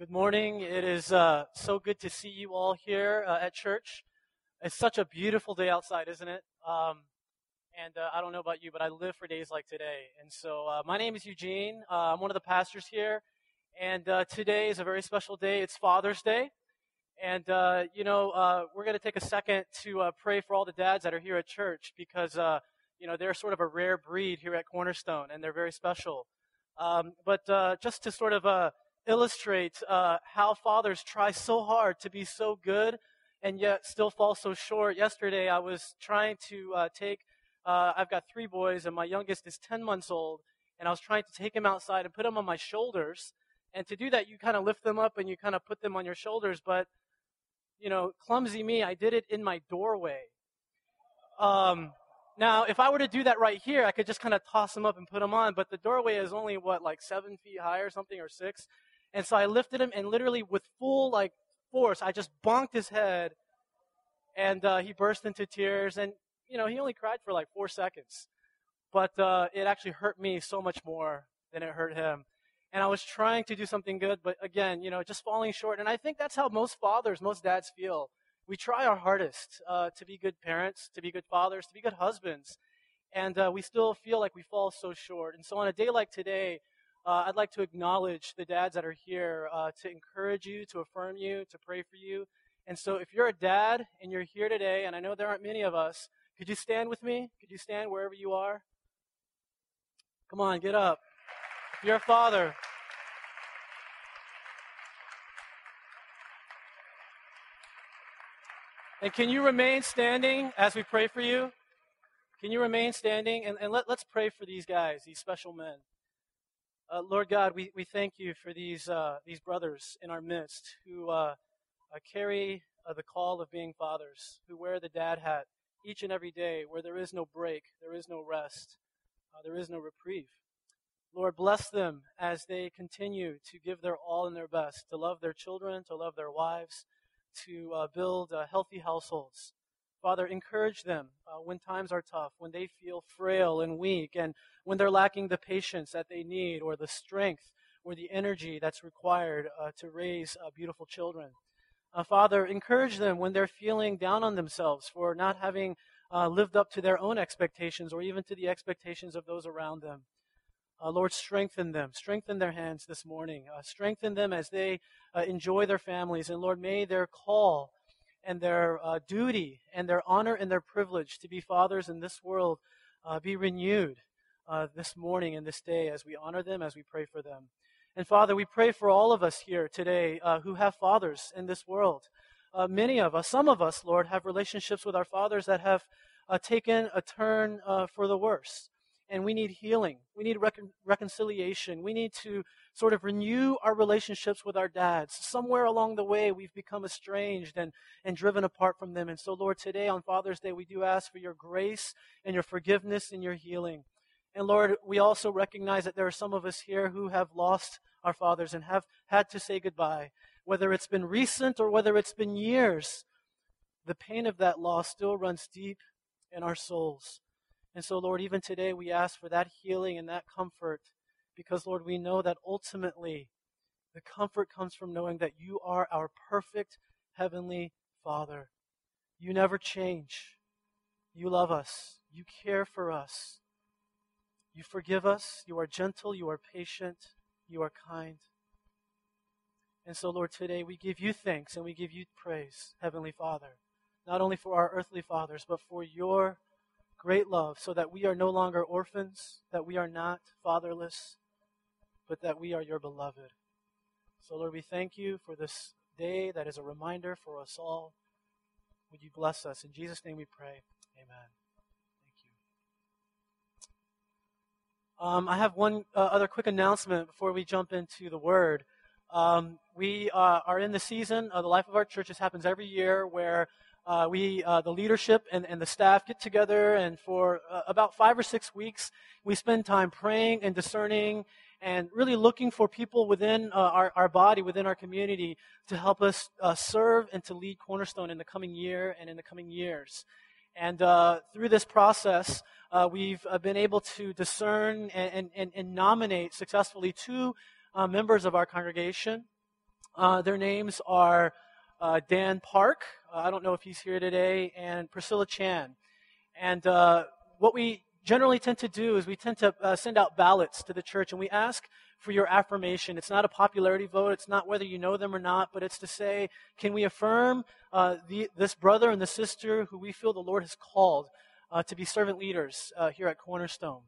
Good morning. It is uh, so good to see you all here uh, at church. It's such a beautiful day outside, isn't it? Um, and uh, I don't know about you, but I live for days like today. And so, uh, my name is Eugene. Uh, I'm one of the pastors here. And uh, today is a very special day. It's Father's Day. And, you know, we're going to take a second to pray for all the dads that are here at church because, you know, they're sort of a rare breed here at Cornerstone and they're very special. Um, but just to sort of illustrate uh, how fathers try so hard to be so good and yet still fall so short. Yesterday, I was trying to uh, take, uh, I've got three boys, and my youngest is 10 months old, and I was trying to take him outside and put him on my shoulders. And to do that, you kind of lift them up and you kind of put them on your shoulders. But, you know, clumsy me, I did it in my doorway. Um, now, if I were to do that right here, I could just kind of toss them up and put them on. But the doorway is only, what, like seven feet high or something, or six? And so I lifted him and literally with full like force, I just bonked his head and uh, he burst into tears. And, you know, he only cried for like four seconds. But uh, it actually hurt me so much more than it hurt him. And I was trying to do something good, but again, you know, just falling short. And I think that's how most fathers, most dads feel. We try our hardest uh, to be good parents, to be good fathers, to be good husbands. And uh, we still feel like we fall so short. And so on a day like today, uh, I'd like to acknowledge the dads that are here uh, to encourage you, to affirm you, to pray for you. And so if you're a dad and you're here today, and I know there aren't many of us, could you stand with me? Could you stand wherever you are? Come on, get up. If you're a father, And can you remain standing as we pray for you? Can you remain standing? And, and let, let's pray for these guys, these special men. Uh, Lord God, we, we thank you for these, uh, these brothers in our midst who uh, uh carry uh, the call of being fathers, who wear the dad hat each and every day, where there is no break, there is no rest, uh, there is no reprieve. Lord, bless them as they continue to give their all and their best, to love their children, to love their wives, to build healthy households. Father, encourage them uh, when times are tough, when they feel frail and weak, and when they're lacking the patience that they need, or the strength, or the energy that's required uh, to raise uh, beautiful children. Uh, Father, encourage them when they're feeling down on themselves for not having uh, lived up to their own expectations, or even to the expectations of those around them. Uh, Lord, strengthen them. Strengthen their hands this morning. strengthen them as they enjoy their families. And Lord, may their call and their uh, duty and their honor and their privilege to be fathers in this world uh, be renewed uh, this morning and this day as we honor them, as we pray for them. And Father, we pray for all of us here today uh, who have fathers in this world. Uh, many of us, some of us, Lord, have relationships with our fathers that have uh, taken a turn for the worse and we need healing. We need recon- reconciliation. We need to sort of renew our relationships with our dads. Somewhere along the way, we've become estranged and, and driven apart from them. And so, Lord, today on Father's Day, we do ask for your grace and your forgiveness and your healing. And Lord, we also recognize that there are some of us here who have lost our fathers and have had to say goodbye. Whether it's been recent or whether it's been years, the pain of that loss still runs deep in our souls. And so, Lord, even today we ask for that healing and that comfort because, Lord, we know that ultimately the comfort comes from knowing that you are our perfect heavenly Father. You never change. You love us. You care for us. You forgive us. You are gentle. You are patient. You are kind. And so, Lord, today we give you thanks and we give you praise, Heavenly Father, not only for our earthly fathers, but for your great love so that we are no longer orphans, that we are not fatherless, but that we are your beloved. So, Lord, we thank you for this day that is a reminder for us all. Would you bless us? In Jesus' name we pray. Amen. Thank you. Um, I have one uh, other quick announcement before we jump into the word. Um, we uh, are in the season of the life of our church. This happens every year where uh, we, uh, the leadership and, and the staff get together, and for uh, about five or six weeks, we spend time praying and discerning and really looking for people within uh, our, our body, within our community, to help us uh, serve and to lead Cornerstone in the coming year and in the coming years. And uh, through this process, we've been able to discern and, and, and nominate successfully two members of our congregation their names are uh, Dan Park. Uh, I don't know if he's here today, and Priscilla Chan. And uh, what we generally tend to do is we tend to uh, send out ballots to the church and we ask for your affirmation. It's not a popularity vote. It's not whether you know them or not, but it's to say, can we affirm uh, the, this brother and the sister who we feel the Lord has called to be servant leaders here at Cornerstone?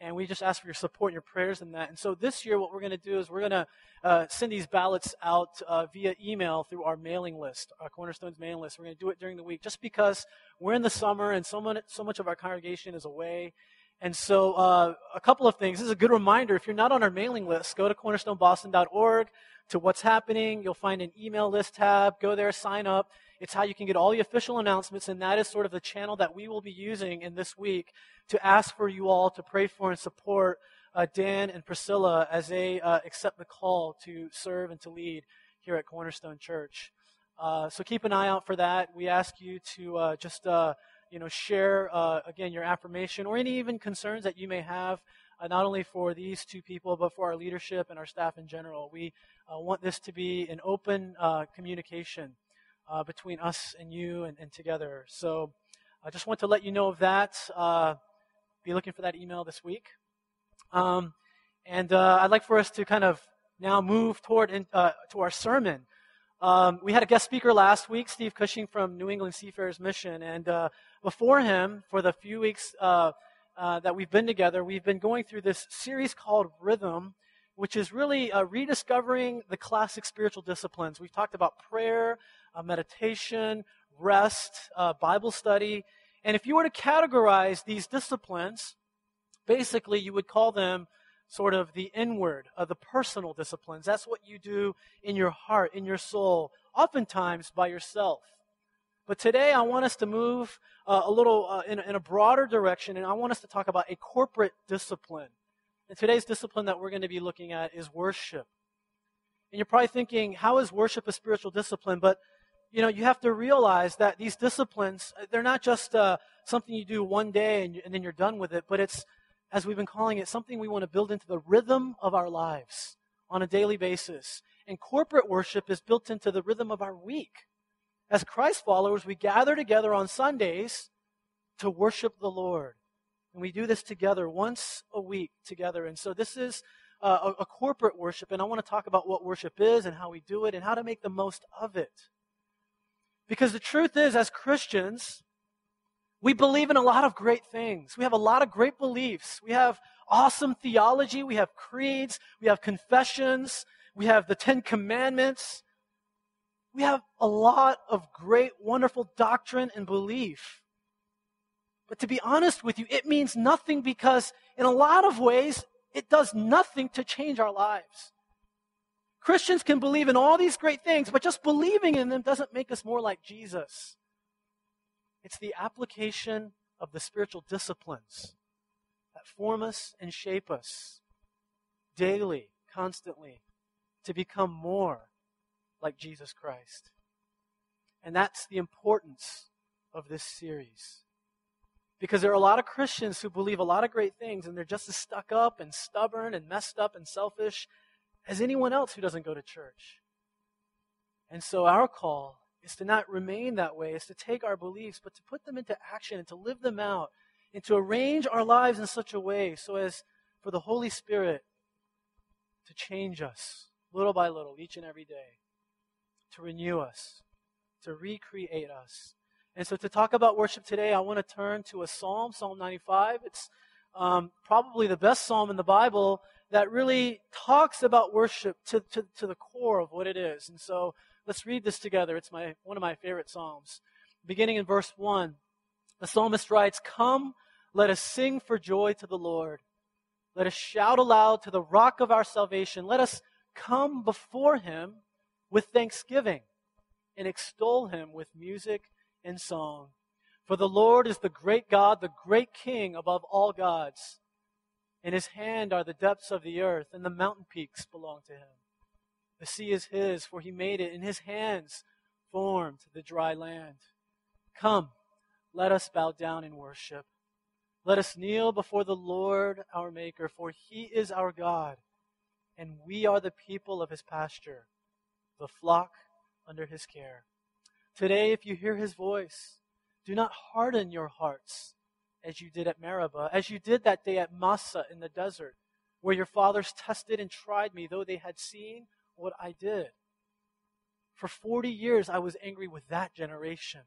And we just ask for your support and your prayers in that. And so this year, what we're going to do is we're going to uh, send these ballots out uh, via email through our mailing list, our Cornerstone's mailing list. We're going to do it during the week just because we're in the summer and so much, so much of our congregation is away. And so, uh, a couple of things. This is a good reminder. If you're not on our mailing list, go to cornerstoneboston.org to what's happening. You'll find an email list tab. Go there, sign up. It's how you can get all the official announcements, and that is sort of the channel that we will be using in this week to ask for you all to pray for and support uh, Dan and Priscilla as they uh, accept the call to serve and to lead here at Cornerstone Church. Uh, so keep an eye out for that. We ask you to uh, just uh, you know share uh, again your affirmation or any even concerns that you may have. not only for these two people, but for our leadership and our staff in general. We want this to be an open communication between us and you and, and, together. So I just want to let you know of that. be looking for that email this week. Um, and uh, I'd like for us to kind of now move toward in, uh, to our sermon. Um, we had a guest speaker last week, Steve Cushing from New England Seafarers Mission, and uh, before him, for the few weeks uh, uh, that we've been together, we've been going through this series called Rhythm, which is really uh, rediscovering the classic spiritual disciplines. We've talked about prayer, meditation, rest, Bible study, and if you were to categorize these disciplines, basically you would call them sort of the inward, of the personal disciplines. That's what you do in your heart, in your soul, oftentimes by yourself. But today I want us to move uh, a little uh, in, in a broader direction, and I want us to talk about a corporate discipline. And today's discipline that we're going to be looking at is worship. And you're probably thinking, how is worship a spiritual discipline? But you know, you have to realize that these disciplines, they're not just uh, something you do one day and, and then you're done with it, but it's as we've been calling it, something we want to build into the rhythm of our lives on a daily basis. And corporate worship is built into the rhythm of our week. As Christ followers, we gather together on Sundays to worship the Lord. And we do this together once a week together. And so this is uh, a, a corporate worship. And I want to talk about what worship is and how we do it and how to make the most of it. Because the truth is, as Christians, we believe in a lot of great things. We have a lot of great beliefs. We have awesome theology. We have creeds. We have confessions. We have the Ten Commandments. We have a lot of great, wonderful doctrine and belief. But to be honest with you, it means nothing because, in a lot of ways, it does nothing to change our lives. Christians can believe in all these great things, but just believing in them doesn't make us more like Jesus. It's the application of the spiritual disciplines that form us and shape us daily, constantly, to become more like Jesus Christ. And that's the importance of this series. Because there are a lot of Christians who believe a lot of great things, and they're just as stuck up and stubborn and messed up and selfish as anyone else who doesn't go to church. And so our call is to not remain that way, is to take our beliefs, but to put them into action and to live them out and to arrange our lives in such a way so as for the Holy Spirit to change us little by little, each and every day, to renew us, to recreate us. And so, to talk about worship today, I want to turn to a psalm, Psalm 95. It's um, probably the best psalm in the Bible that really talks about worship to, to, to the core of what it is. And so, Let's read this together. It's my, one of my favorite Psalms. Beginning in verse 1, the psalmist writes, Come, let us sing for joy to the Lord. Let us shout aloud to the rock of our salvation. Let us come before him with thanksgiving and extol him with music and song. For the Lord is the great God, the great King above all gods. In his hand are the depths of the earth, and the mountain peaks belong to him. The sea is his, for he made it, and his hands formed the dry land. Come, let us bow down and worship. Let us kneel before the Lord our Maker, for he is our God, and we are the people of his pasture the flock under his care. Today, if you hear his voice, do not harden your hearts as you did at Meribah, as you did that day at Massah in the desert, where your fathers tested and tried me, though they had seen what I did. For 40 years, I was angry with that generation.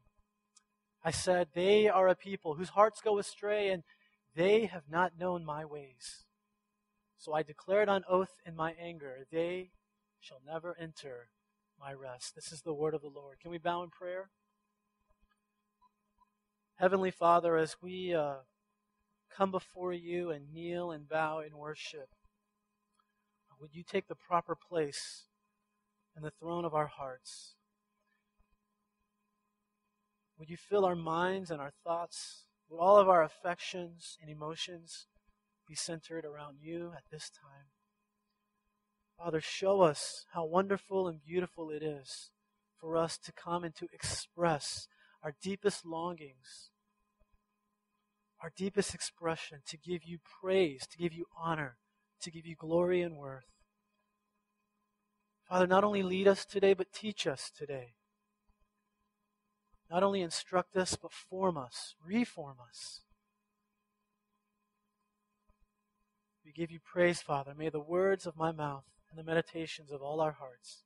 I said, They are a people whose hearts go astray, and they have not known my ways. So I declared on oath in my anger, They shall never enter my rest. This is the word of the Lord. Can we bow in prayer? Heavenly Father, as we uh, come before you and kneel and bow in worship, would you take the proper place in the throne of our hearts? Would you fill our minds and our thoughts? Would all of our affections and emotions be centered around you at this time? Father, show us how wonderful and beautiful it is for us to come and to express our deepest longings, our deepest expression, to give you praise, to give you honor, to give you glory and worth. Father, not only lead us today, but teach us today. Not only instruct us, but form us, reform us. We give you praise, Father. May the words of my mouth and the meditations of all our hearts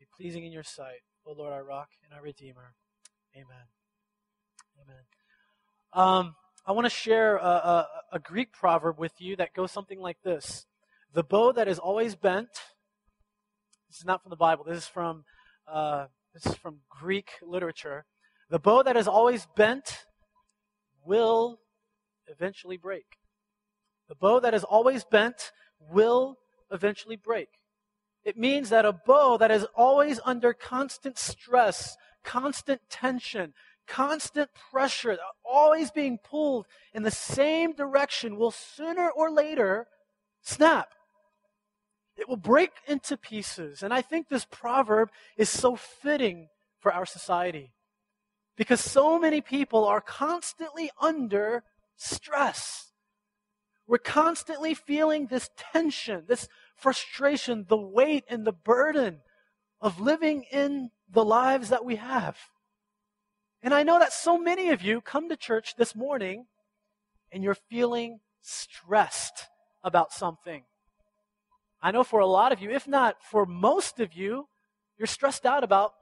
be pleasing in your sight, O Lord, our rock and our redeemer. Amen. Amen. Um, I want to share a, a, a, Greek proverb with you that goes something like this The bow that is always bent, this is not from the Bible, this is from, uh, this is from Greek literature. The bow that is always bent will eventually break. The bow that is always bent will eventually break. It means that a bow that is always under constant stress, constant tension, constant pressure, always being pulled in the same direction will sooner or later snap. It will break into pieces. And I think this proverb is so fitting for our society because so many people are constantly under stress. We're constantly feeling this tension, this frustration, the weight and the burden of living in the lives that we have. And I know that so many of you come to church this morning and you're feeling stressed about something. I know for a lot of you, if not for most of you, you're stressed out about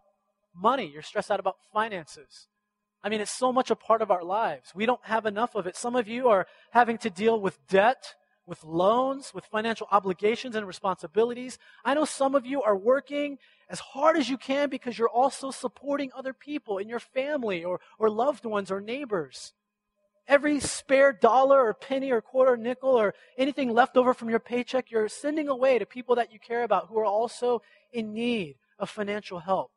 money. You're stressed out about finances. I mean, it's so much a part of our lives. We don't have enough of it. Some of you are having to deal with debt, with loans, with financial obligations and responsibilities. I know some of you are working as hard as you can because you're also supporting other people in your family or, or loved ones or neighbors. Every spare dollar or penny or quarter nickel or anything left over from your paycheck, you're sending away to people that you care about who are also in need of financial help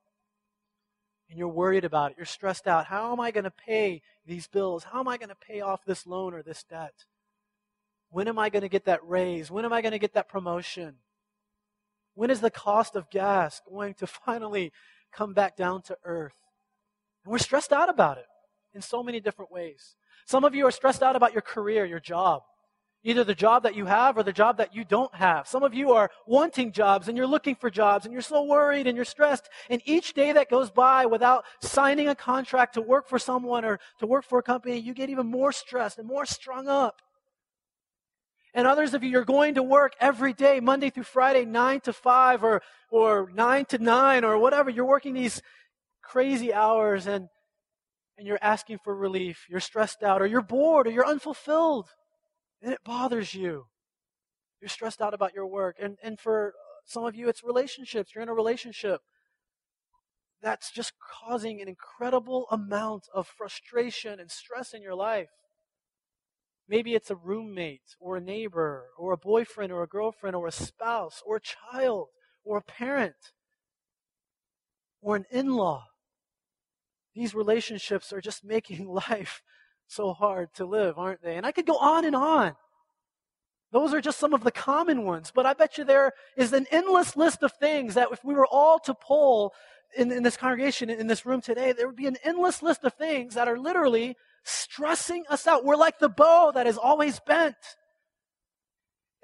and you're worried about it. You're stressed out. How am I going to pay these bills? How am I going to pay off this loan or this debt? When am I going to get that raise? When am I going to get that promotion? When is the cost of gas going to finally come back down to earth? And we're stressed out about it in so many different ways. Some of you are stressed out about your career, your job either the job that you have or the job that you don't have. Some of you are wanting jobs and you're looking for jobs and you're so worried and you're stressed. And each day that goes by without signing a contract to work for someone or to work for a company, you get even more stressed and more strung up. And others of you, you're going to work every day, Monday through Friday, 9 to 5 or, or 9 to 9 or whatever. You're working these crazy hours and, and you're asking for relief. You're stressed out or you're bored or you're unfulfilled and it bothers you. You're stressed out about your work. And, and for some of you, it's relationships. You're in a relationship that's just causing an incredible amount of frustration and stress in your life. Maybe it's a roommate or a neighbor or a boyfriend or a girlfriend or a spouse or a child or a parent or an in law. These relationships are just making life so hard to live, aren't they? And I could go on and on. Those are just some of the common ones, but I bet you there is an endless list of things that if we were all to poll in, in this congregation, in this room today, there would be an endless list of things that are literally stressing us out. We're like the bow that is always bent.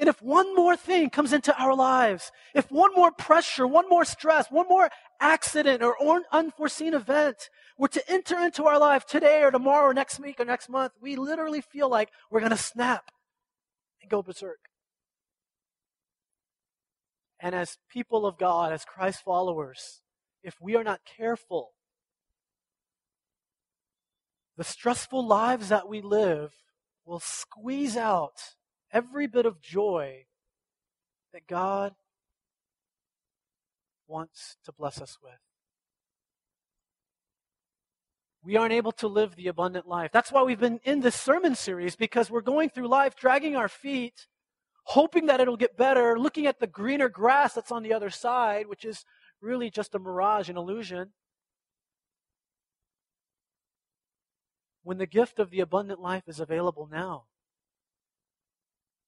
And if one more thing comes into our lives, if one more pressure, one more stress, one more accident or unforeseen event were to enter into our life today or tomorrow or next week or next month, we literally feel like we're going to snap and go berserk. And as people of God, as Christ followers, if we are not careful, the stressful lives that we live will squeeze out every bit of joy that God wants to bless us with. We aren't able to live the abundant life. That's why we've been in this sermon series because we're going through life dragging our feet, hoping that it'll get better, looking at the greener grass that's on the other side, which is really just a mirage, an illusion. When the gift of the abundant life is available now.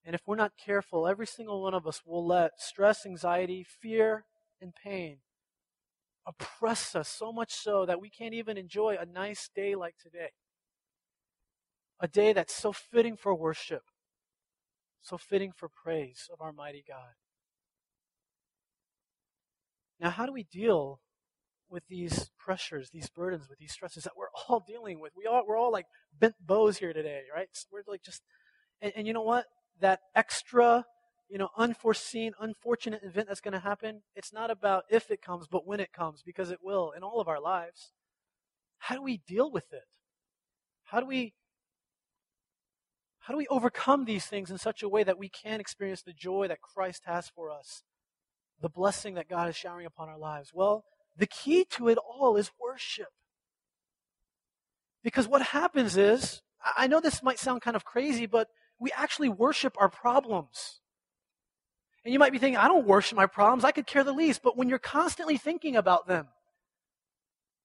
And if we're not careful, every single one of us will let stress, anxiety, fear, and pain oppress us so much so that we can't even enjoy a nice day like today. A day that's so fitting for worship, so fitting for praise of our mighty God. Now, how do we deal with these pressures, these burdens, with these stresses that we're all dealing with? We all, we're all like bent bows here today, right? We're like just, and, and you know what? That extra, you know, unforeseen, unfortunate event that's going to happen, it's not about if it comes, but when it comes, because it will in all of our lives. How do we deal with it? How do we how do we overcome these things in such a way that we can experience the joy that Christ has for us? The blessing that God is showering upon our lives? Well, the key to it all is worship. Because what happens is, I know this might sound kind of crazy, but we actually worship our problems. And you might be thinking, I don't worship my problems. I could care the least. But when you're constantly thinking about them,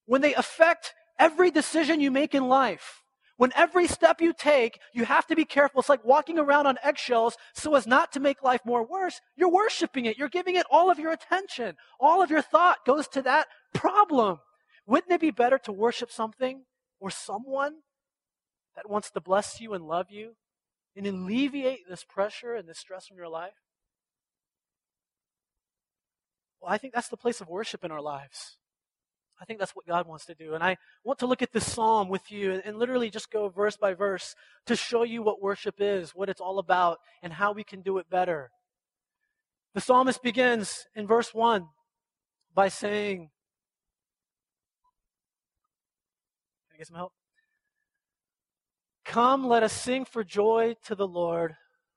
when they affect every decision you make in life, when every step you take, you have to be careful. It's like walking around on eggshells so as not to make life more worse. You're worshiping it. You're giving it all of your attention. All of your thought goes to that problem. Wouldn't it be better to worship something or someone that wants to bless you and love you and alleviate this pressure and this stress from your life? Well, I think that's the place of worship in our lives. I think that's what God wants to do. And I want to look at this psalm with you and, and, literally just go verse by verse to show you what worship is, what it's all about, and how we can do it better. The psalmist begins in verse 1 by saying, Can I get some help? Come, let us sing for joy to the Lord.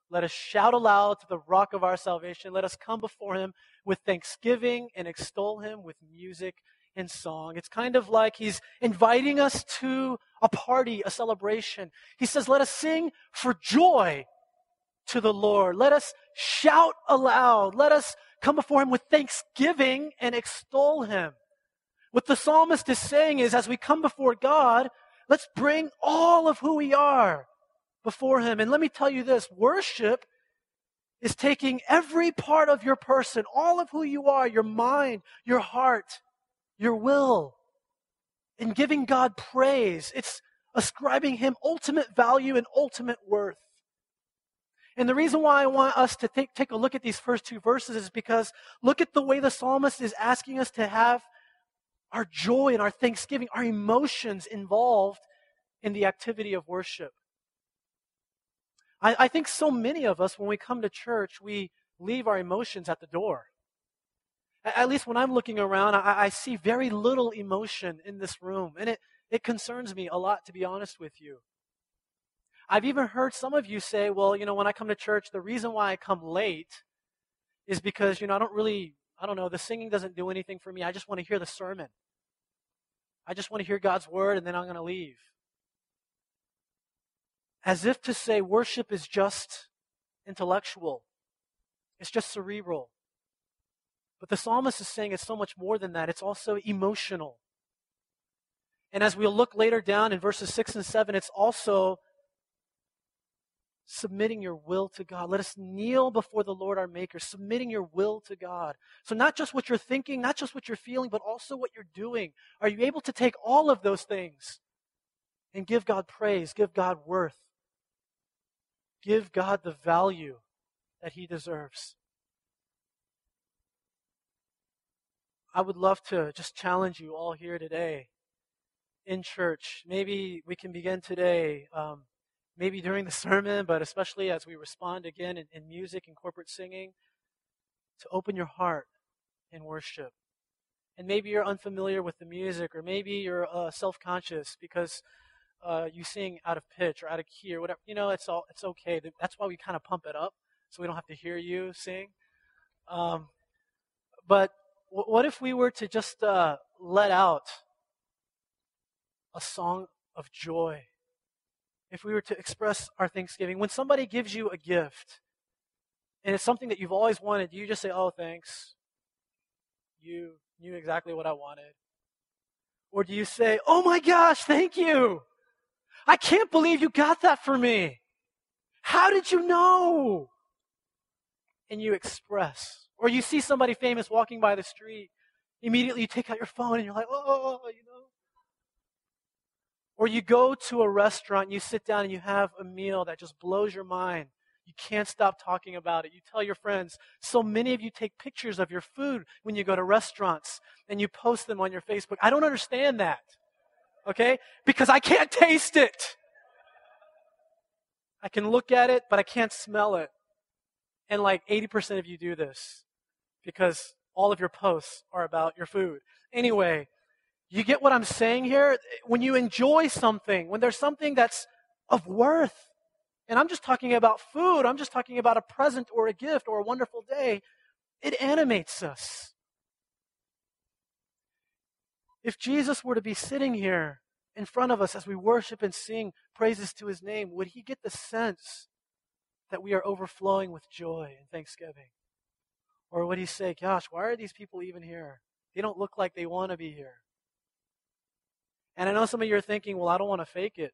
Let us shout aloud to the rock of our salvation. Let us come before him with thanksgiving and extol him with music and song. It's kind of like he's inviting us to a party, a celebration. He says, Let us sing for joy to the Lord. Let us shout aloud. Let us come before him with thanksgiving and extol him. What the psalmist is saying is, as we come before God, Let's bring all of who we are before Him. And let me tell you this worship is taking every part of your person, all of who you are, your mind, your heart, your will, and giving God praise. It's ascribing Him ultimate value and ultimate worth. And the reason why I want us to take, take a look at these first two verses is because look at the way the psalmist is asking us to have our joy and our thanksgiving, our emotions involved in the activity of worship. I, I, think so many of us, when we come to church, we leave our emotions at the door. At, least when I'm looking around, I, I see very little emotion in this room. And it, it concerns me a lot, to be honest with you. I've even heard some of you say, well, you know, when I come to church, the reason why I come late is because, you know, I don't really I don't know, the singing doesn't do anything for me. I just want to hear the sermon. I just want to hear God's word and then I'm going to leave. As if to say worship is just intellectual, it's just cerebral. But the psalmist is saying it's so much more than that, it's also emotional. And as we'll look later down in verses 6 and 7, it's also submitting your will to God. Let us kneel before the Lord our Maker, submitting your will to God. So, not just what you're thinking, not just what you're feeling, but also what you're doing. Are you able to take all of those things and give God praise, give God worth, give God the value that he deserves. I would love to just challenge you all here today in church. Maybe we can begin today, um, maybe during the sermon, but especially as we respond again in, in music and corporate singing, to open your heart in worship. And maybe you're unfamiliar with the music, or maybe you're uh, self conscious because uh, you sing out of pitch or out of key or whatever. You know, it's all it's okay. That's why we kind of pump it up so we don't have to hear you sing. Um, but w- what if we were to just uh, let out a song of joy? If we were to express our thanksgiving, when somebody gives you a gift and it's something that you've always wanted, do you just say, "Oh, thanks"? You knew exactly what I wanted. Or do you say, Oh my gosh, thank you. I can't believe you got that for me. How did you know? And you express. Or you see somebody famous walking by the street. Immediately you take out your phone and you're like, oh, oh, oh you know. Or you go to a restaurant you sit down and you have a meal that just blows your mind. You can't stop talking about it. You tell your friends. So many of you take pictures of your food when you go to restaurants and you post them on your Facebook. I don't understand that okay? Because I can't taste it. I can look at it, but I can't smell it. And like 80% of you do this because all of your posts are about your food. Anyway, you get what I'm saying here? When you enjoy something, when there's something that's of worth, and I'm just talking about food, I'm just talking about a present or a gift or a wonderful day, it animates us. If Jesus were to be sitting here in front of us as we worship and sing praises to his name, would he get the sense that we are overflowing with joy and thanksgiving? Or would he say, Gosh, why are these people even here? They don't look like they want to be here. And I know some of you are thinking, Well, I don't want to fake it.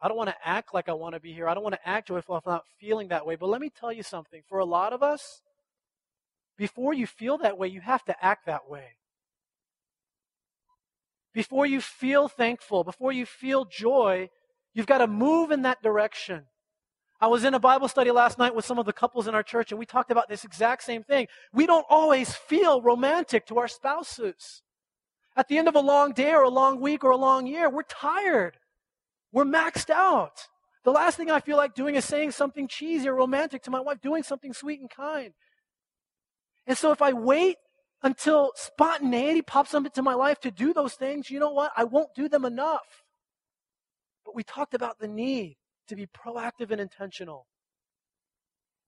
I don't want to act like I want to be here. I don't want to act joyful if I'm not feeling that way. But let me tell you something. For a lot of us, before you feel that way, you have to act that way. Before you feel thankful, before you feel joy, you've got to move in that direction. I was in a Bible study last night with some of the couples in our church, and we talked about this exact same thing. We don't always feel romantic to our spouses. At the end of a long day or a long week or a long year, we're tired. We're maxed out. The last thing I feel like doing is saying something cheesy or romantic to my wife, doing something sweet and kind. And so if I wait until spontaneity pops up into my life to do those things, you know what? I won't do them enough. But we talked about the need to be proactive and intentional.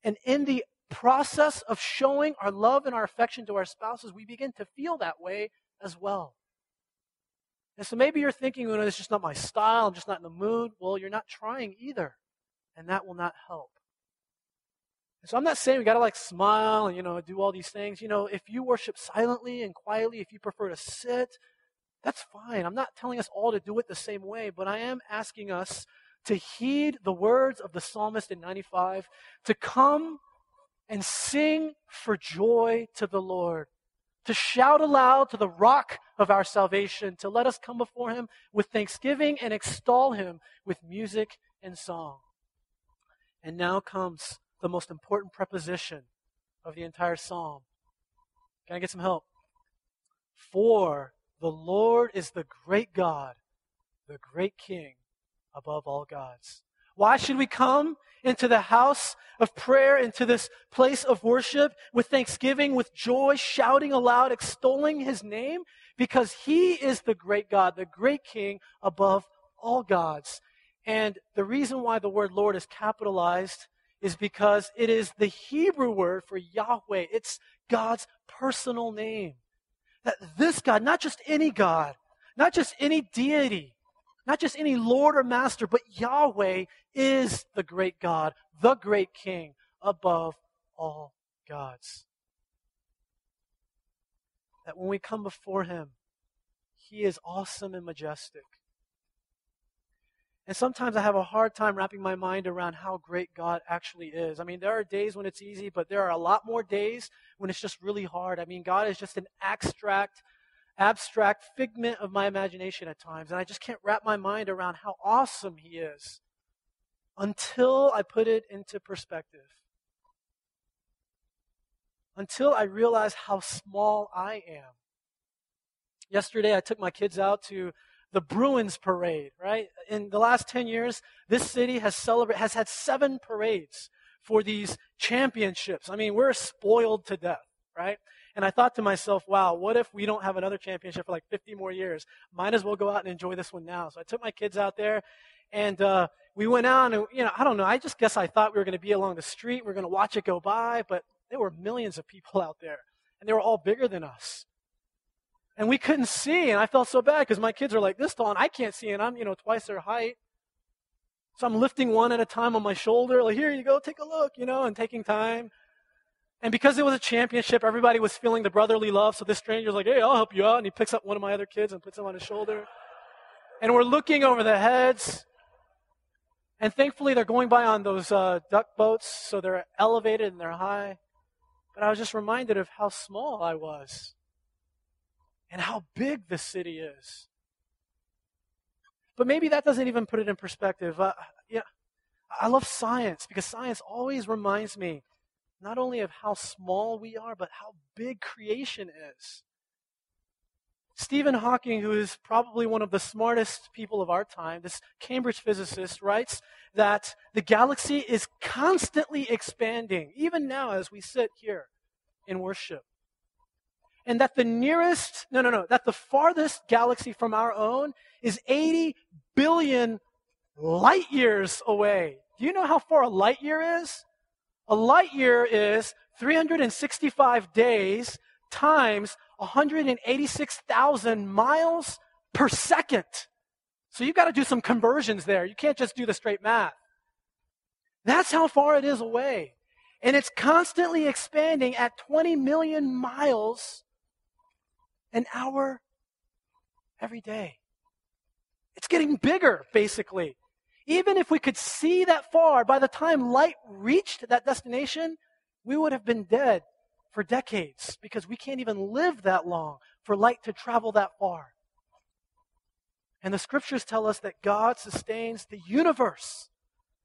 And in the process of showing our love and our affection to our spouses, we begin to feel that way as well. And so maybe you're thinking, oh, well, it's just not my style, I'm just not in the mood. Well, you're not trying either. And that will not help. So I'm not saying we got to like smile and, you know, do all these things. You know, if you worship silently and quietly, if you prefer to sit, that's fine. I'm not telling us all to do it the same way, but I am asking us to heed the words of the psalmist in 95, to come and sing for joy to the Lord, to shout aloud to the rock of our salvation, to let us come before him with thanksgiving and extol him with music and song. And now comes the most important preposition of the entire psalm. Can I get some help? For the Lord is the great God, the great King above all gods. Why should we come into the house of prayer, into this place of worship with thanksgiving, with joy, shouting aloud, extolling his name? Because he is the great God, the great King above all gods. And the reason why the word Lord is capitalized is because it is the Hebrew word for Yahweh. It's God's personal name. That this God, not just any God, not just any deity, not just any Lord or Master, but Yahweh is the great God, the great King above all gods. That when we come before Him, He is awesome and majestic. And sometimes I have a hard time wrapping my mind around how great God actually is. I mean, there are days when it's easy, but there are a lot more days when it's just really hard. I mean, God is just an abstract, abstract figment of my imagination at times, and I just can't wrap my mind around how awesome He is until I put it into perspective. until I realize how small I am. Yesterday, I took my kids out to the Bruins parade, right? In the last 10 years, this city has celebrated, has had seven parades for these championships. I mean, we're spoiled to death, right? And I thought to myself, wow, what if we don't have another championship for like 50 more years? Might as well go out and enjoy this one now. So I took my kids out there and uh, we went on and, you know, I don't know. I just guess I thought we were going to be along the street. We are going to watch it go by, but there were millions of people out there and they were all bigger than us. And we couldn't see. And I felt so bad because my kids are like this tall and I can't see and I'm, you know, twice their height. So I'm lifting one at a time on my shoulder, like, here you go, take a look, you know, and taking time. And because it was a championship, everybody was feeling the brotherly love. So this stranger's like, hey, I'll help you out. And he picks up one of my other kids and puts him on his shoulder. And we're looking over the heads. And thankfully, they're going by on those uh, duck boats, so they're elevated and they're high. But I was just reminded of how small I was and how big the city is. But maybe that doesn't even put it in perspective. Uh, yeah, I love science because science always reminds me not only of how small we are, but how big creation is. Stephen Hawking, who is probably one of the smartest people of our time, this Cambridge physicist, writes that the galaxy is constantly expanding, even now as we sit here in worship. And that the nearest, no, no, no, that the farthest galaxy from our own is 80 billion light years away. Do you know how far a light year is? A light year is 365 days times 186,000 miles per second. So you've got to do some conversions there. You can't just do the straight math. That's how far it is away. And it's constantly expanding at 20 million miles an hour every day. It's getting bigger, basically. Even if we could see that far, by the time light reached that destination, we would have been dead for decades because we can't even live that long for light to travel that far. And the scriptures tell us that God sustains the universe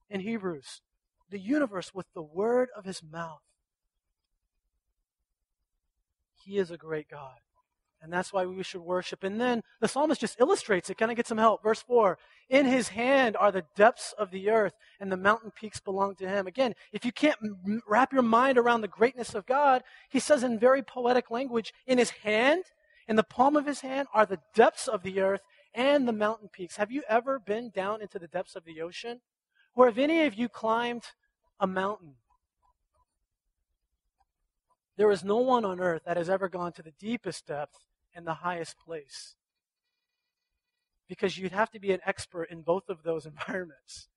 in Hebrews, the universe with the word of his mouth. He is a great God. And that's why we should worship. And then the psalmist just illustrates it. Can I get some help? Verse 4 In his hand are the depths of the earth, and the mountain peaks belong to him. Again, if you can't wrap your mind around the greatness of God, he says in very poetic language In his hand, in the palm of his hand, are the depths of the earth and the mountain peaks. Have you ever been down into the depths of the ocean? Or have any of you climbed a mountain? There is no one on earth that has ever gone to the deepest depth and the highest place. Because you'd have to be an expert in both of those environments.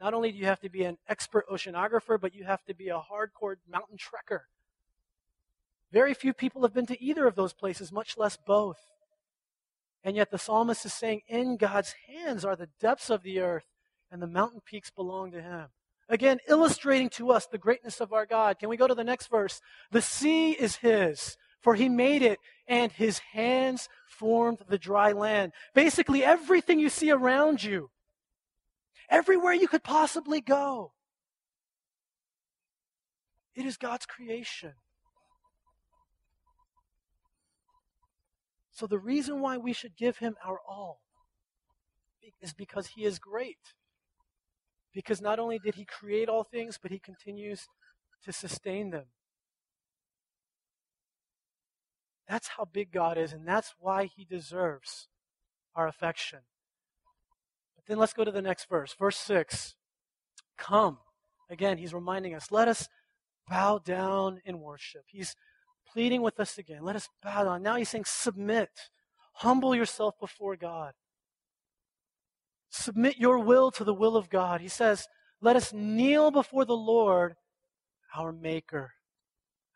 Not only do you have to be an expert oceanographer, but you have to be a hardcore mountain trekker. Very few people have been to either of those places, much less both. And yet the psalmist is saying, In God's hands are the depths of the earth, and the mountain peaks belong to him. Again, illustrating to us the greatness of our God. Can we go to the next verse? The sea is his, for he made it, and his hands formed the dry land. Basically, everything you see around you, everywhere you could possibly go, it is God's creation. So, the reason why we should give him our all is because he is great. Because not only did he create all things, but he continues to sustain them. That's how big God is, and that's why he deserves our affection. But then let's go to the next verse. Verse 6. Come. Again, he's reminding us, let us bow down in worship. He's pleading with us again. Let us bow down. Now he's saying, submit. Humble yourself before God. Submit your will to the will of God. He says, let us kneel before the Lord, our Maker.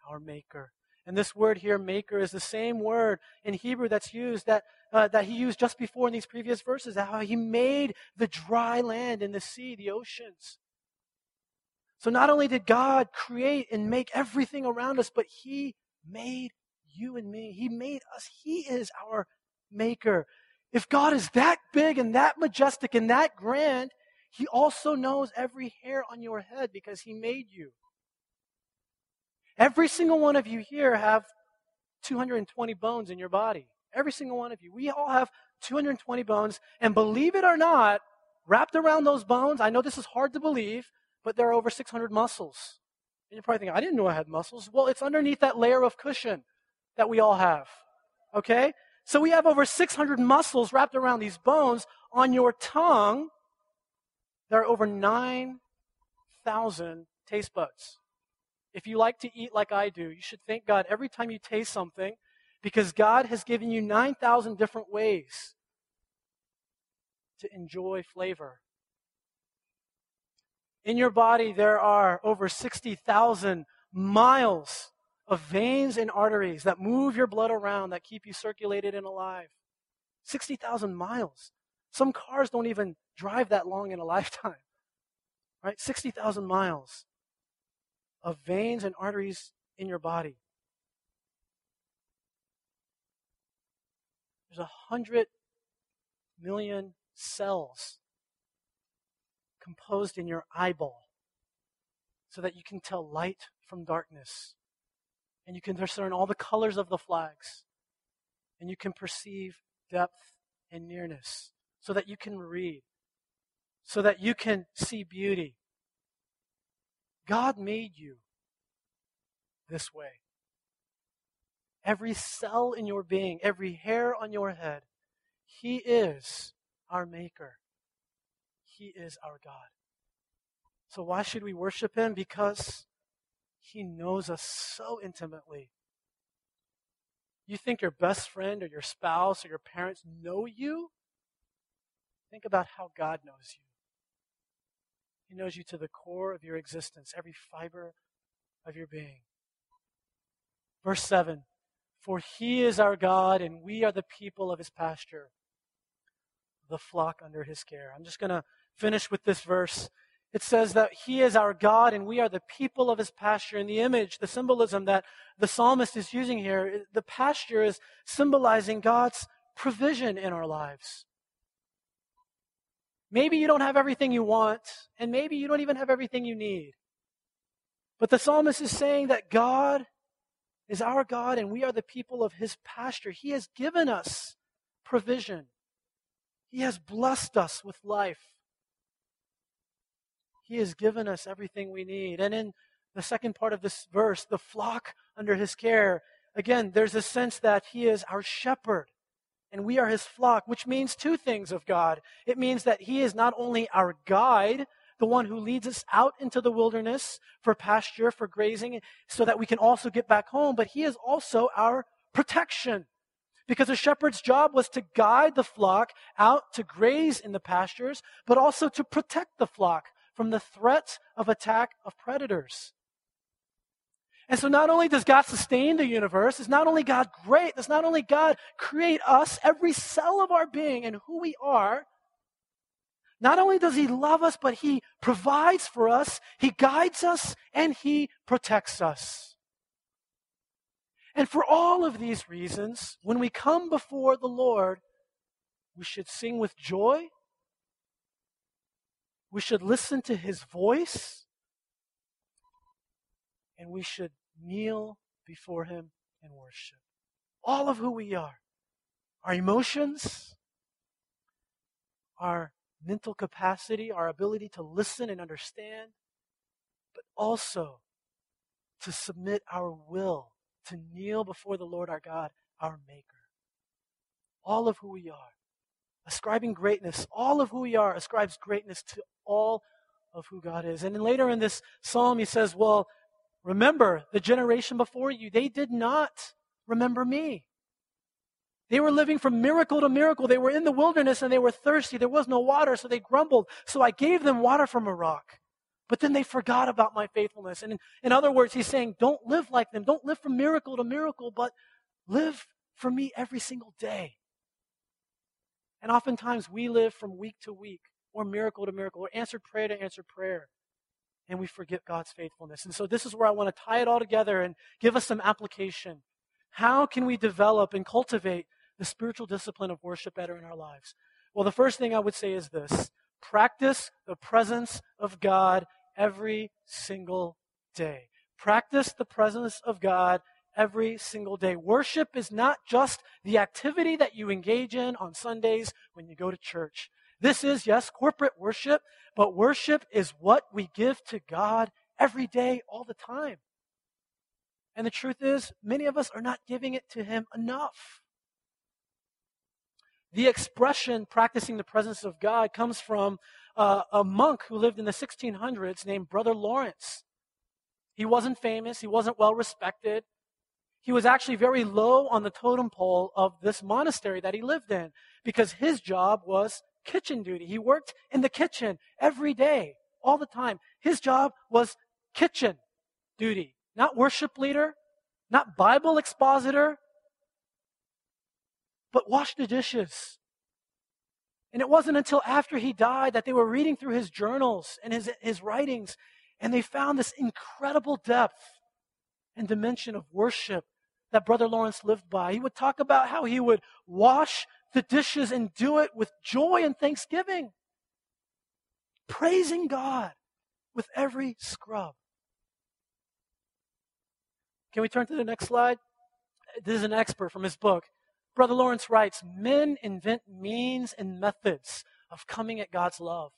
Our Maker. And this word here, maker, is the same word in Hebrew that's used that, uh, that he used just before in these previous verses, how he made the dry land and the sea, the oceans. So not only did God create and make everything around us, but he made you and me. He made us. He is our maker. If God is that big and that majestic and that grand, he also knows every hair on your head because he made you. Every single one of you here have 220 bones in your body. Every single one of you. We all have 220 bones. And believe it or not, wrapped around those bones, I know this is hard to believe, but there are over 600 muscles. And you're probably thinking, I didn't know I had muscles. Well, it's underneath that layer of cushion that we all have. Okay? So we have over 600 muscles wrapped around these bones. On your tongue, there are over 9,000 taste buds. If you like to eat like I do, you should thank God every time you taste something because God has given you 9,000 different ways to enjoy flavor. In your body, there are over 60,000 miles of veins and arteries that move your blood around, that keep you circulated and alive. 60,000 miles. Some cars don't even drive that long in a lifetime. Right? 60,000 miles of veins and arteries in your body. There's a hundred million cells composed in your eyeball so that you can tell light from darkness and you can discern all the colors of the flags. And you can perceive depth and nearness so that you can read so that you can see beauty. God made you this way. Every cell in your being every hair on your head he is our maker. He is our god. So why should we worship him? Because he knows us so intimately. You think your best friend or your spouse or your parents know you? Think about how God knows you. He knows you to the core of your existence, every fiber of your being. Verse 7 For he is our God, and we are the people of his pasture, the flock under his care. I'm just going to finish with this verse it says that He is our God and we are the people of His pasture. And the image, the symbolism that the psalmist is using here, the pasture is symbolizing God's provision in our lives. Maybe you don't have everything you want, and maybe you don't even have everything you need. But the psalmist is saying that God is our God and we are the people of His pasture. He has given us provision, He has blessed us with life. He has given us everything we need. And in the second part of this verse, the flock under his care, again, there's a sense that he is our shepherd and we are his flock, which means two things of God. It means that he is not only our guide, the one who leads us out into the wilderness for pasture, for grazing, so that we can also get back home, but he is also our protection. Because a shepherd's job was to guide the flock out to graze in the pastures, but also to protect the flock from the threat of attack of predators. And so not only does God sustain the universe, is not only God great, does not only God create us, every cell of our being and who we are, not only does he love us, but he provides for us, he guides us, and he protects us. And for all of these reasons, when we come before the Lord, we should sing with joy we should listen to his voice. And we should kneel before him and worship. All of who we are our emotions, our mental capacity, our ability to listen and understand, but also to submit our will, to kneel before the Lord our God, our Maker. All of who we are ascribing greatness. All of who we are ascribes greatness to all of who God is. And then later in this psalm, he says, Well, remember the generation before you, they did not remember me. They were living from miracle to miracle. They were in the wilderness and they were thirsty. There was no water, so they grumbled. So I gave them water from a rock. But then they forgot about my faithfulness. And in, other words, he's saying, Don't live like them. Don't live from miracle to miracle, but live for me every single day. And oftentimes we live from week to week, or miracle to miracle, or answered prayer to answered prayer. And we forget God's faithfulness. And so this is where I want to tie it all together and give us some application. How can we develop and cultivate the spiritual discipline of worship better in our lives? Well, the first thing I would say is this practice the presence of God every single day. Practice the presence of God every single day. Worship is not just the activity that you engage in on Sundays when you go to church. This is, yes, corporate worship, but worship is what we give to God every day, all the time. And the truth is, many of us are not giving it to Him enough. The expression practicing the presence of God comes from uh, a monk who lived in the 1600s named Brother Lawrence. He wasn't famous, he wasn't well respected. He was actually very low on the totem pole of this monastery that he lived in because his job was kitchen duty. He worked in the kitchen every day, all the time. His job was kitchen duty, not worship leader, not Bible expositor, but wash the dishes. And it wasn't until after he died that they were reading through his journals and his, his writings, and they found this incredible depth and dimension of worship that Brother Lawrence lived by. He would talk about how he would wash the dishes and do it with joy and thanksgiving, praising God with every scrub. Can we turn to the next slide? This is an expert from his book. Brother Lawrence writes Men invent means and methods of coming at God's love.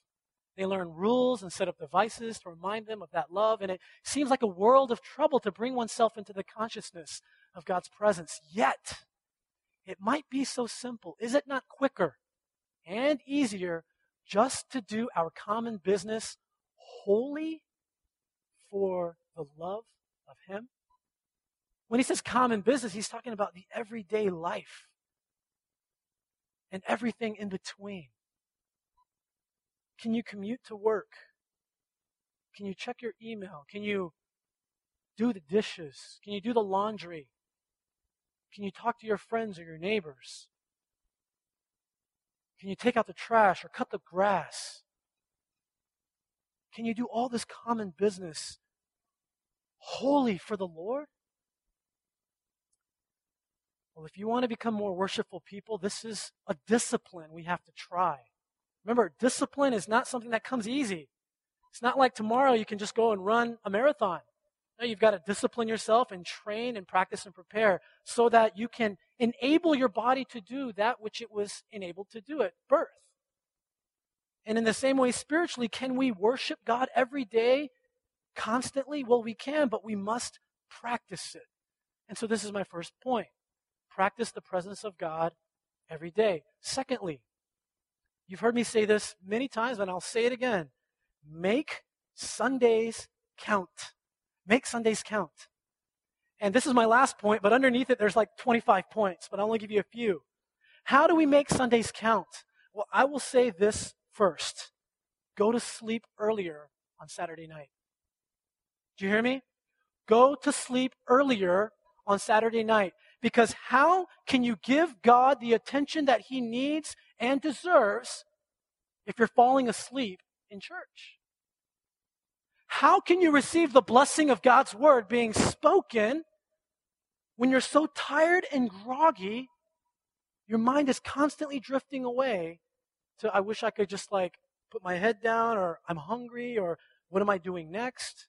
They learn rules and set up devices to remind them of that love, and it seems like a world of trouble to bring oneself into the consciousness of God's presence. Yet, it might be so simple. Is it not quicker and easier just to do our common business wholly for the love of Him? When he says common business, he's talking about the everyday life and everything in between. Can you commute to work? Can you check your email? Can you do the dishes? Can you do the laundry? Can you talk to your friends or your neighbors? Can you take out the trash or cut the grass? Can you do all this common business wholly for the Lord? Well, if you want to become more worshipful people, this is a discipline we have to try. Remember, discipline is not something that comes easy. It's not like tomorrow you can just go and run a marathon. No, you've got to discipline yourself and train and practice and prepare so that you can enable your body to do that which it was enabled to do at birth. And in the same way, spiritually, can we worship God every day, constantly? Well, we can, but we must practice it. And so this is my first point practice the presence of God every day. Secondly, you've heard me say this many times, and I'll say it again make Sundays count. Make Sundays count. And this is my last point, but underneath it, there's like 25 points, but I'll only give you a few. How do we make Sundays count? Well, I will say this first go to sleep earlier on Saturday night. Do you hear me? Go to sleep earlier on Saturday night. Because how can you give God the attention that he needs and deserves if you're falling asleep in church? How can you receive the blessing of God's word being spoken when you're so tired and groggy? Your mind is constantly drifting away to, I wish I could just like put my head down, or I'm hungry, or what am I doing next?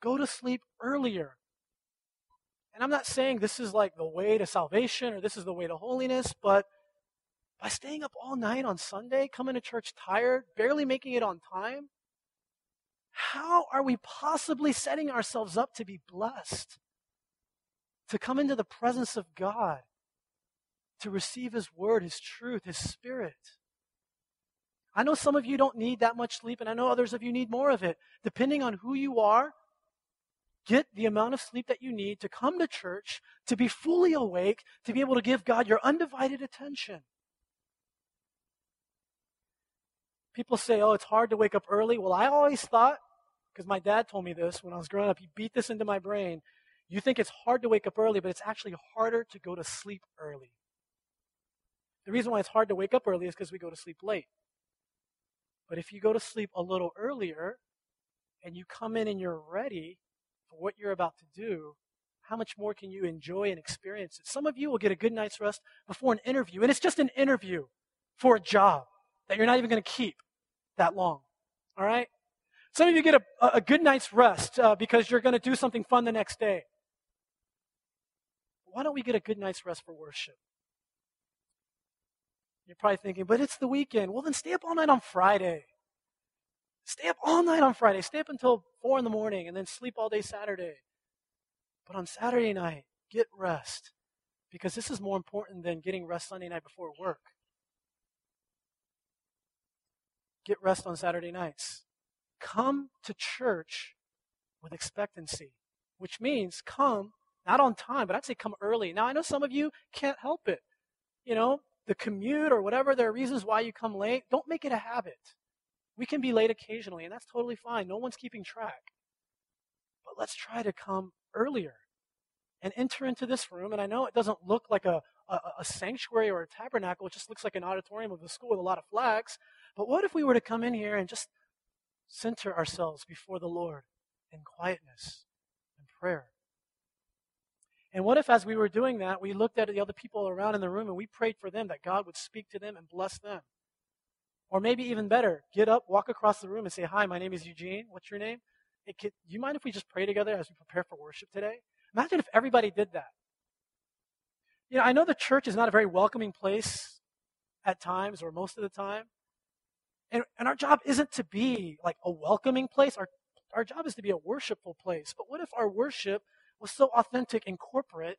Go to sleep earlier. And I'm not saying this is like the way to salvation or this is the way to holiness, but by staying up all night on Sunday, coming to church tired, barely making it on time, how are we possibly setting ourselves up to be blessed? To come into the presence of God, to receive His Word, His truth, His Spirit. I know some of you don't need that much sleep, and I know others of you need more of it. Depending on who you are, get the amount of sleep that you need to come to church, to be fully awake, to be able to give God your undivided attention. People say, oh, it's hard to wake up early. Well, I always thought, because my dad told me this when I was growing up, he beat this into my brain. You think it's hard to wake up early, but it's actually harder to go to sleep early. The reason why it's hard to wake up early is because we go to sleep late. But if you go to sleep a little earlier and you come in and you're ready, for what you're about to do, how much more can you enjoy and experience it? Some of you will get a good night's rest before an interview, and it's just an interview for a job that you're not even going to keep that long. All right? Some of you get a, a good night's rest uh, because you're going to do something fun the next day. Why don't we get a good night's rest for worship? You're probably thinking, but it's the weekend. Well, then stay up all night on Friday. Stay up all night on Friday. Stay up until 4 in the morning and then sleep all day Saturday. But on Saturday night, get rest because this is more important than getting rest Sunday night before work. Get rest on Saturday nights. Come to church with expectancy, which means come not on time, but I'd say come early. Now, I know some of you can't help it. You know, the commute or whatever, there are reasons why you come late. Don't make it a habit. We can be late occasionally, and that's totally fine. No one's keeping track. But let's try to come earlier and enter into this room. And I know it doesn't look like a, a, a, sanctuary or a tabernacle, it just looks like an auditorium of a school with a lot of flags. But what if we were to come in here and just center ourselves before the Lord in quietness and prayer? And what if, as we were doing that, we looked at the other people around in the room and we prayed for them that God would speak to them and bless them? Or maybe even better, get up, walk across the room and say, Hi, my name is Eugene. What's your name? Do you mind if we just pray together as we prepare for worship today? Imagine if everybody did that. You know, I know the church is not a very welcoming place at times or most of the time. And, and our job isn't to be like a welcoming place. Our, our job is to be a worshipful place. But what if our worship was so authentic and corporate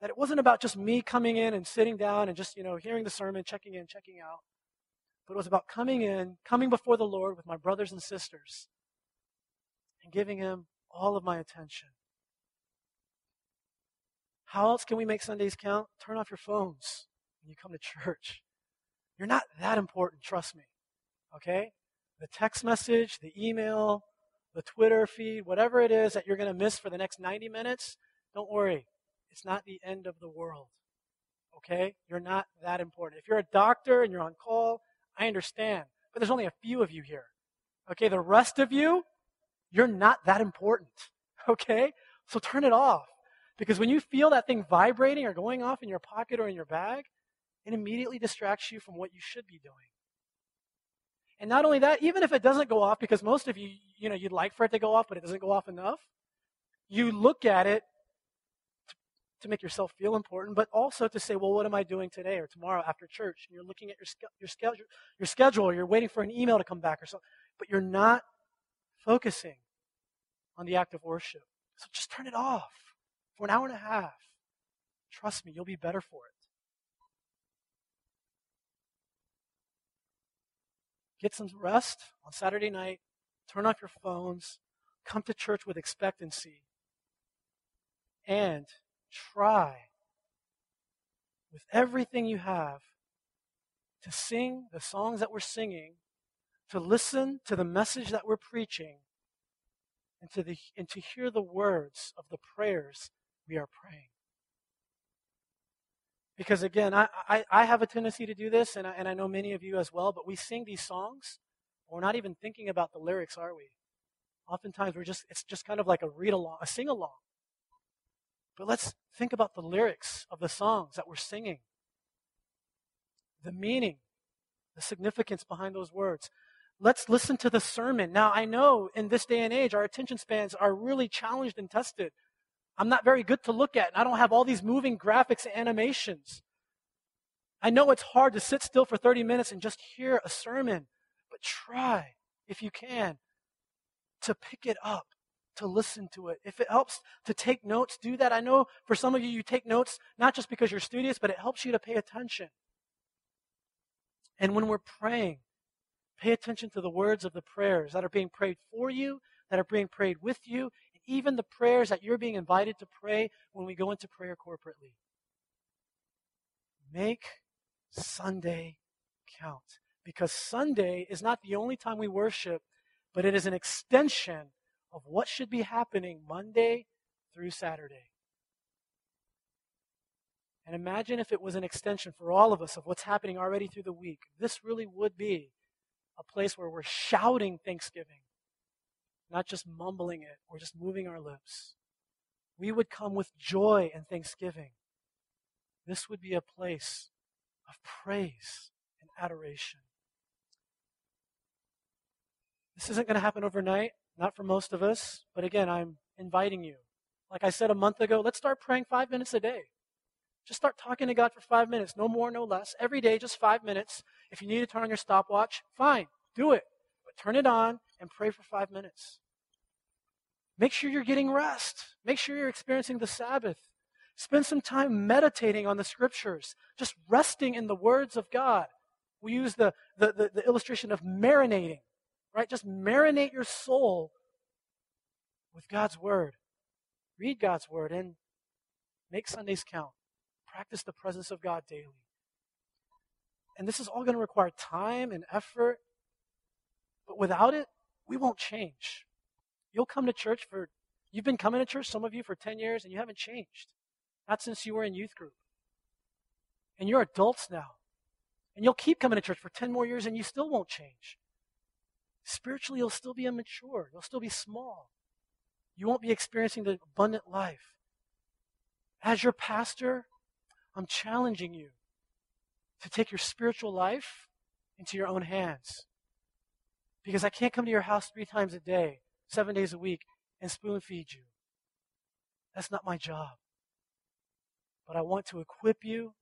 that it wasn't about just me coming in and sitting down and just, you know, hearing the sermon, checking in, checking out, but it was about coming in, coming before the Lord with my brothers and sisters and giving Him all of my attention. How else can we make Sundays count? Turn off your phones when you come to church. You're not that important, trust me. Okay? The text message, the email, the Twitter feed, whatever it is that you're going to miss for the next 90 minutes, don't worry. It's not the end of the world. Okay? You're not that important. If you're a doctor and you're on call, I understand. But there's only a few of you here. Okay? The rest of you, you're not that important. Okay? So turn it off. Because when you feel that thing vibrating or going off in your pocket or in your bag, it immediately distracts you from what you should be doing. And not only that, even if it doesn't go off, because most of you, you know, you'd like for it to go off, but it doesn't go off enough, you look at it to, to make yourself feel important, but also to say, well, what am I doing today or tomorrow after church? And you're looking at your, your, schedule, your schedule, or you're waiting for an email to come back or something, but you're not focusing on the act of worship. So just turn it off for an hour and a half. Trust me, you'll be better for it. Get some rest on Saturday night. Turn off your phones. Come to church with expectancy. And try with everything you have to sing the songs that we're singing, to listen to the message that we're preaching, and to, the, and to hear the words of the prayers we are praying. Because again, I, I, I have a tendency to do this, and I, and I know many of you as well, but we sing these songs, we're not even thinking about the lyrics, are we? Oftentimes we're just, it's just kind of like a read along, a sing along. But let's think about the lyrics of the songs that we're singing, the meaning, the significance behind those words. Let's listen to the sermon. Now, I know in this day and age, our attention spans are really challenged and tested. I'm not very good to look at, and I don't have all these moving graphics and animations. I know it's hard to sit still for 30 minutes and just hear a sermon, but try, if you can, to pick it up, to listen to it. If it helps to take notes, do that. I know for some of you, you take notes not just because you're studious, but it helps you to pay attention. And when we're praying, pay attention to the words of the prayers that are being prayed for you, that are being prayed with you, even the prayers that you're being invited to pray when we go into prayer corporately. Make Sunday count. Because Sunday is not the only time we worship, but it is an extension of what should be happening Monday through Saturday. And imagine if it was an extension for all of us of what's happening already through the week. This really would be a place where we're shouting thanksgiving not just mumbling it or just moving our lips. We would come with joy and thanksgiving. This would be a place of praise and adoration. This isn't going to happen overnight, not for most of us, but again, I'm inviting you. Like I said a month ago, let's start praying five minutes a day. Just start talking to God for five minutes, no more, no less. Every day, just five minutes. If you need to turn on your stopwatch, fine, do it. But turn it on and pray for five minutes. Make sure you're getting rest. Make sure you're experiencing the Sabbath. Spend some time meditating on the scriptures, just resting in the words of God. We use the, the, the, the illustration of marinating, right? Just marinate your soul with God's word. Read God's word and make Sundays count. Practice the presence of God daily. And this is all going to require time and effort. But without it, we won't change. You'll come to church for, you've been coming to church, some of you, for 10 years, and you haven't changed. Not since you were in youth group. And you're adults now. And you'll keep coming to church for 10 more years and you still won't change. Spiritually, you'll still be immature. You'll still be small. You won't be experiencing the abundant life. As your pastor, I'm challenging you to take your spiritual life into your own hands. Because I can't come to your house three times a day, seven days a week, and spoon feed you. That's not my job but I want to equip you,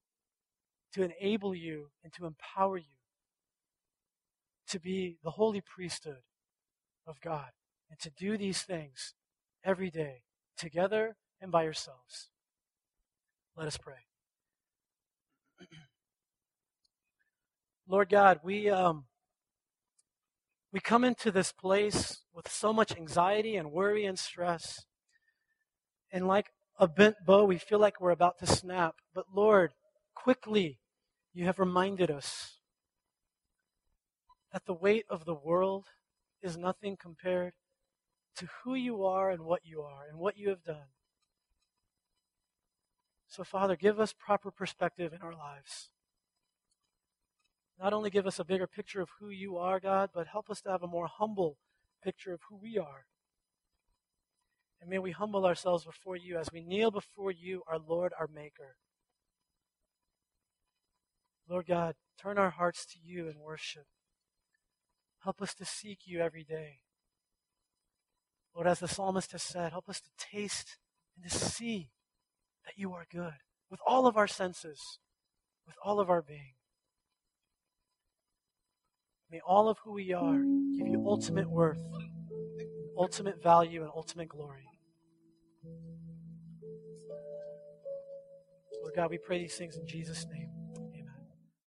to enable you, and to empower you to be the holy priesthood of God and to do these things every day, together and by yourselves. Let us pray. Lord God, we um, we come into this place with so much anxiety and worry and stress. And like a bent bow, we feel like we're about to snap. But Lord, quickly, you have reminded us that the weight of the world is nothing compared to who you are and what you are and what you have done. So, Father, give us proper perspective in our lives. Not only give us a bigger picture of who you are, God, but help us to have a more humble picture of who we are. And may we humble ourselves before you as we kneel before you, our Lord, our Maker. Lord God, turn our hearts to you in worship. Help us to seek you every day. Lord, as the psalmist has said, help us to taste and to see that you are good with all of our senses, with all of our being. May all of who we are give you ultimate worth ultimate value and ultimate glory. Lord God, we pray these things in Jesus' name.